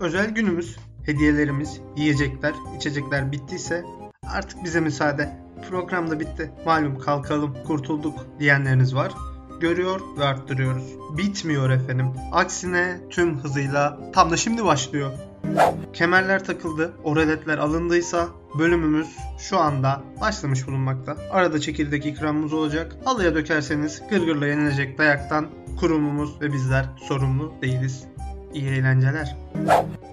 Özel günümüz, hediyelerimiz, yiyecekler, içecekler bittiyse artık bize müsaade. Program da bitti. Malum kalkalım, kurtulduk diyenleriniz var. Görüyor ve arttırıyoruz. Bitmiyor efendim. Aksine tüm hızıyla tam da şimdi başlıyor. Kemerler takıldı, oraletler alındıysa bölümümüz şu anda başlamış bulunmakta. Arada çekirdek ikramımız olacak. Halıya dökerseniz gırgırla yenilecek dayaktan kurumumuz ve bizler sorumlu değiliz. İyi eğlenceler.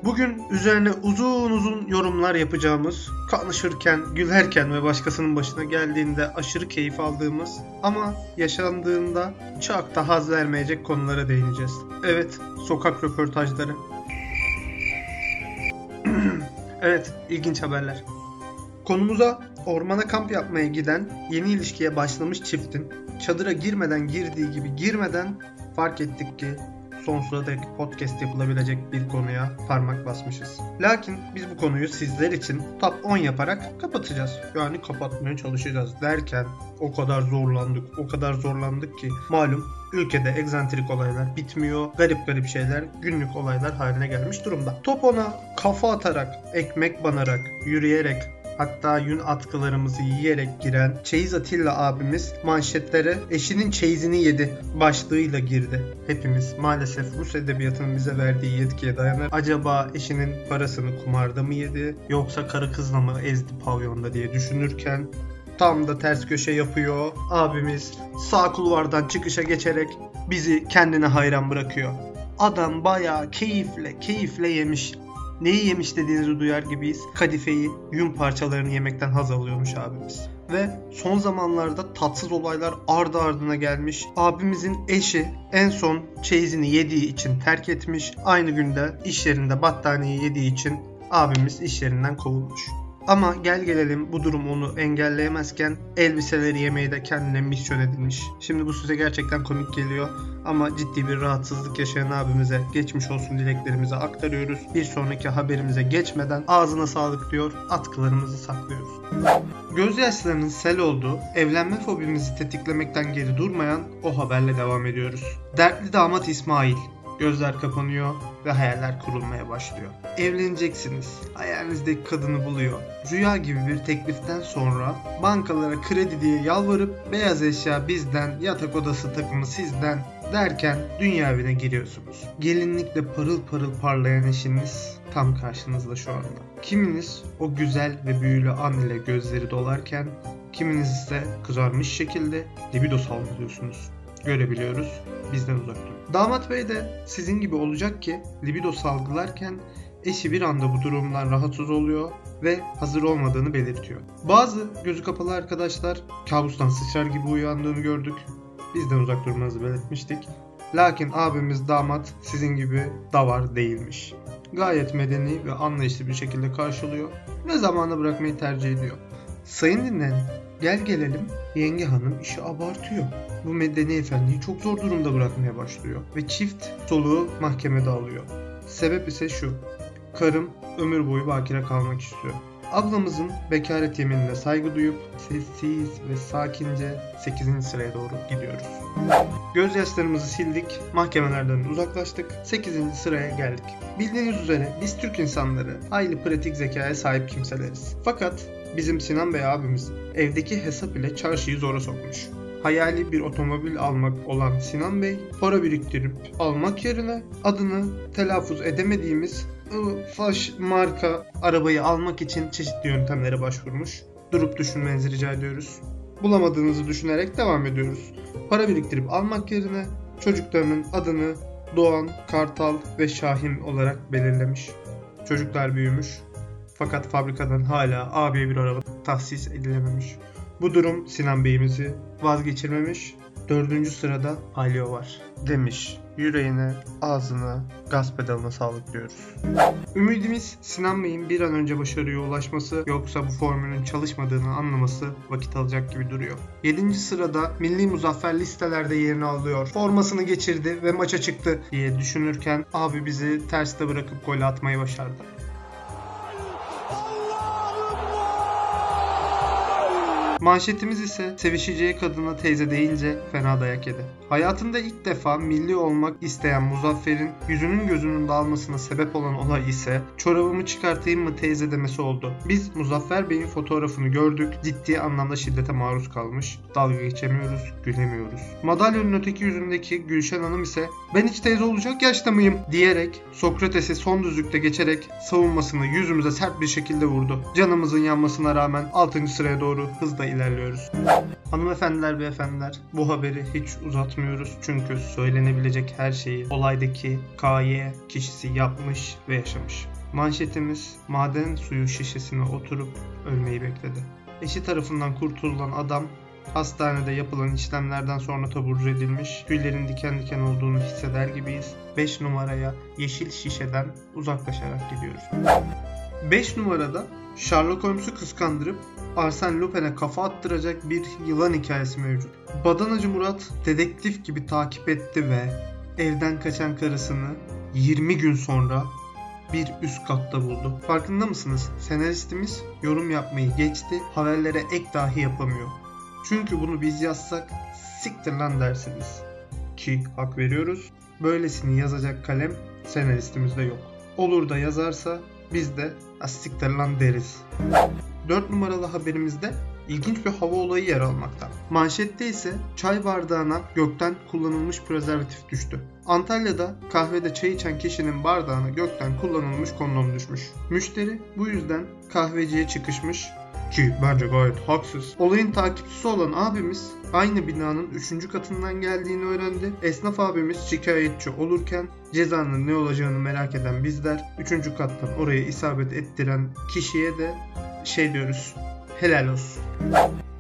Bugün üzerine uzun uzun yorumlar yapacağımız, konuşurken, gülerken ve başkasının başına geldiğinde aşırı keyif aldığımız ama yaşandığında çok da haz vermeyecek konulara değineceğiz. Evet, sokak röportajları. evet, ilginç haberler. Konumuza ormana kamp yapmaya giden yeni ilişkiye başlamış çiftin çadıra girmeden girdiği gibi girmeden fark ettik ki sonsuza dek podcast yapılabilecek bir konuya parmak basmışız. Lakin biz bu konuyu sizler için top 10 yaparak kapatacağız. Yani kapatmaya çalışacağız derken o kadar zorlandık, o kadar zorlandık ki malum ülkede egzantrik olaylar bitmiyor. Garip garip şeyler günlük olaylar haline gelmiş durumda. Top 10'a kafa atarak, ekmek banarak, yürüyerek, hatta yün atkılarımızı yiyerek giren Çeyiz Atilla abimiz manşetlere eşinin çeyizini yedi başlığıyla girdi. Hepimiz maalesef Rus edebiyatının bize verdiği yetkiye dayanır. Acaba eşinin parasını kumarda mı yedi yoksa karı kızla mı ezdi pavyonda diye düşünürken tam da ters köşe yapıyor. Abimiz sağ kulvardan çıkışa geçerek bizi kendine hayran bırakıyor. Adam bayağı keyifle keyifle yemiş neyi yemiş dediğinizi duyar gibiyiz. Kadifeyi, yün parçalarını yemekten haz alıyormuş abimiz. Ve son zamanlarda tatsız olaylar ardı ardına gelmiş. Abimizin eşi en son çeyizini yediği için terk etmiş. Aynı günde iş yerinde battaniye yediği için abimiz iş yerinden kovulmuş. Ama gel gelelim bu durum onu engelleyemezken elbiseleri yemeği de kendine misyon edilmiş. Şimdi bu size gerçekten komik geliyor ama ciddi bir rahatsızlık yaşayan abimize geçmiş olsun dileklerimizi aktarıyoruz. Bir sonraki haberimize geçmeden ağzına sağlık diyor atkılarımızı saklıyoruz. Gözyaşlarının sel olduğu, evlenme fobimizi tetiklemekten geri durmayan o haberle devam ediyoruz. Dertli damat İsmail Gözler kapanıyor ve hayaller kurulmaya başlıyor. Evleneceksiniz. Hayalinizdeki kadını buluyor. Rüya gibi bir tekliften sonra bankalara kredi diye yalvarıp beyaz eşya bizden, yatak odası takımı sizden derken dünya evine giriyorsunuz. Gelinlikle parıl parıl parlayan eşiniz tam karşınızda şu anda. Kiminiz o güzel ve büyülü an ile gözleri dolarken kiminiz ise kızarmış şekilde libido salgılıyorsunuz görebiliyoruz. Bizden uzak durun. Damat bey de sizin gibi olacak ki libido salgılarken eşi bir anda bu durumdan rahatsız oluyor ve hazır olmadığını belirtiyor. Bazı gözü kapalı arkadaşlar kabustan sıçrar gibi uyandığını gördük. Bizden uzak durmanızı belirtmiştik. Lakin abimiz damat sizin gibi davar değilmiş. Gayet medeni ve anlayışlı bir şekilde karşılıyor ve zamanı bırakmayı tercih ediyor. Sayın dinleyen, gel gelelim yenge hanım işi abartıyor. Bu medeni efendiyi çok zor durumda bırakmaya başlıyor ve çift soluğu mahkemede alıyor. Sebep ise şu. Karım ömür boyu bakire kalmak istiyor. Ablamızın bekaret yeminine saygı duyup sessiz ve sakince 8. sıraya doğru gidiyoruz. Gözyaşlarımızı sildik, mahkemelerden uzaklaştık, 8. sıraya geldik. Bildiğiniz üzere biz Türk insanları hayli pratik zekaya sahip kimseleriz. Fakat bizim Sinan Bey abimiz evdeki hesap ile çarşıyı zora sokmuş. Hayali bir otomobil almak olan Sinan Bey para biriktirip almak yerine adını telaffuz edemediğimiz faş marka arabayı almak için çeşitli yöntemlere başvurmuş. Durup düşünmenizi rica ediyoruz. Bulamadığınızı düşünerek devam ediyoruz. Para biriktirip almak yerine çocuklarının adını Doğan, Kartal ve Şahin olarak belirlemiş. Çocuklar büyümüş fakat fabrikadan hala abiye bir araba tahsis edilememiş. Bu durum Sinan Bey'imizi vazgeçirmemiş. Dördüncü sırada Alio var demiş. Yüreğine, ağzına, gaz pedalına sağlık diyoruz. Ümidimiz Sinan Bey'in bir an önce başarıya ulaşması yoksa bu formülün çalışmadığını anlaması vakit alacak gibi duruyor. 7. sırada milli muzaffer listelerde yerini alıyor. Formasını geçirdi ve maça çıktı diye düşünürken abi bizi terste bırakıp gol atmayı başardı. Manşetimiz ise sevişeceği kadına teyze deyince fena dayak yedi. Hayatında ilk defa milli olmak isteyen Muzaffer'in yüzünün gözünün dağılmasına sebep olan olay ise çorabımı çıkartayım mı teyze demesi oldu. Biz Muzaffer Bey'in fotoğrafını gördük. Ciddi anlamda şiddete maruz kalmış. Dalga geçemiyoruz, gülemiyoruz. Madalyonun öteki yüzündeki Gülşen Hanım ise ben hiç teyze olacak yaşta mıyım diyerek Sokrates'i son düzlükte geçerek savunmasını yüzümüze sert bir şekilde vurdu. Canımızın yanmasına rağmen 6. sıraya doğru hızla ilerliyoruz. Hanımefendiler, beyefendiler bu haberi hiç uzatmıyoruz çünkü söylenebilecek her şeyi olaydaki KY kişisi yapmış ve yaşamış. Manşetimiz maden suyu şişesine oturup ölmeyi bekledi. Eşi tarafından kurtulan adam hastanede yapılan işlemlerden sonra taburcu edilmiş. Tüylerin diken diken olduğunu hisseder gibiyiz. 5 numaraya yeşil şişeden uzaklaşarak gidiyoruz. 5 numarada Sherlock Holmes'u kıskandırıp Arsène Lupin'e kafa attıracak bir yılan hikayesi mevcut. Badanacı Murat dedektif gibi takip etti ve evden kaçan karısını 20 gün sonra bir üst katta buldu. Farkında mısınız? Senaristimiz yorum yapmayı geçti, haberlere ek dahi yapamıyor. Çünkü bunu biz yazsak siktir lan dersiniz. Ki hak veriyoruz. Böylesini yazacak kalem senaristimizde yok. Olur da yazarsa biz de siktir lan deriz. 4 numaralı haberimizde ilginç bir hava olayı yer almakta. Manşette ise çay bardağına gökten kullanılmış prezervatif düştü. Antalya'da kahvede çay içen kişinin bardağına gökten kullanılmış kondom düşmüş. Müşteri bu yüzden kahveciye çıkışmış ki bence gayet haksız. Olayın takipçisi olan abimiz aynı binanın 3. katından geldiğini öğrendi. Esnaf abimiz şikayetçi olurken cezanın ne olacağını merak eden bizler 3. kattan oraya isabet ettiren kişiye de şey diyoruz helal olsun.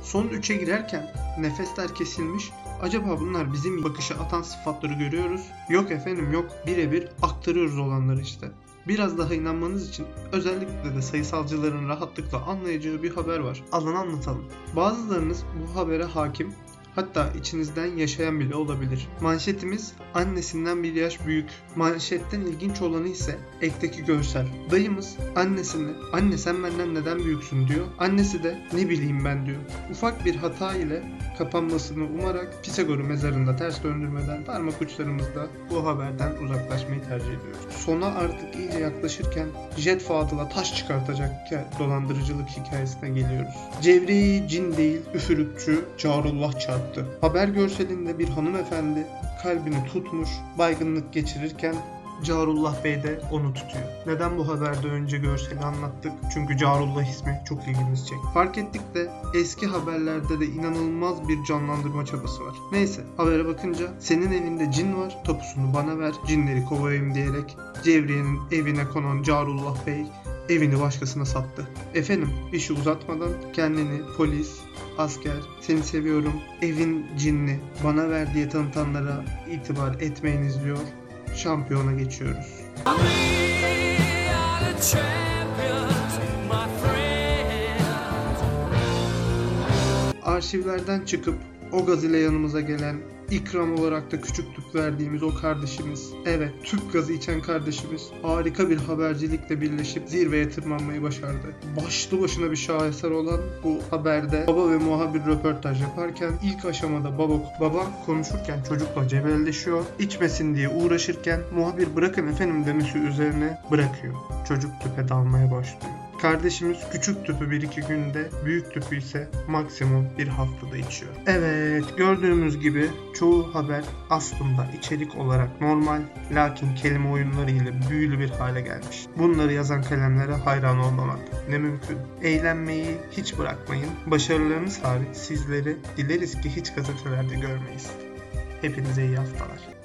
Son 3'e girerken nefesler kesilmiş. Acaba bunlar bizim bakışa atan sıfatları görüyoruz. Yok efendim yok birebir aktarıyoruz olanları işte. Biraz daha inanmanız için özellikle de sayısalcıların rahatlıkla anlayacağı bir haber var. Alın anlatalım. Bazılarınız bu habere hakim Hatta içinizden yaşayan bile olabilir. Manşetimiz annesinden bir yaş büyük. Manşetten ilginç olanı ise ekteki görsel. Dayımız annesine anne sen benden neden büyüksün diyor. Annesi de ne bileyim ben diyor. Ufak bir hata ile kapanmasını umarak Pisagor'u mezarında ters döndürmeden parmak uçlarımızda bu haberden uzaklaşmayı tercih ediyoruz. Sona artık iyice yaklaşırken Jet Fadıl'a taş çıkartacak dolandırıcılık hikayesine geliyoruz. Cevriyi cin değil üfürükçü Carullah çarptı. Haber görselinde bir hanımefendi kalbini tutmuş baygınlık geçirirken Carullah Bey de onu tutuyor. Neden bu haberde önce görseli anlattık? Çünkü Carullah ismi çok ilgimizi çekti. Fark ettik de eski haberlerde de inanılmaz bir canlandırma çabası var. Neyse habere bakınca senin evinde cin var tapusunu bana ver cinleri kovayım diyerek Cevriye'nin evine konan Carullah Bey evini başkasına sattı. Efendim işi uzatmadan kendini polis, asker, seni seviyorum, evin cinni bana ver diye tanıtanlara itibar etmeyiniz diyor şampiyona geçiyoruz. Arşivlerden çıkıp o gaz ile yanımıza gelen ikram olarak da küçük tüp verdiğimiz o kardeşimiz, evet tüp gazı içen kardeşimiz harika bir habercilikle birleşip zirveye tırmanmayı başardı. Başlı başına bir şaheser olan bu haberde baba ve muhabir röportaj yaparken ilk aşamada baba, baba konuşurken çocukla cebelleşiyor. içmesin diye uğraşırken muhabir bırakın efendim demesi üzerine bırakıyor. Çocuk tüpe dalmaya başlıyor. Kardeşimiz küçük tüpü bir iki günde, büyük tüpü ise maksimum bir haftada içiyor. Evet gördüğümüz gibi çoğu haber aslında içerik olarak normal lakin kelime oyunları ile büyülü bir hale gelmiş. Bunları yazan kalemlere hayran olmamak ne mümkün. Eğlenmeyi hiç bırakmayın. Başarılarınız hariç sizleri dileriz ki hiç gazetelerde görmeyiz. Hepinize iyi haftalar.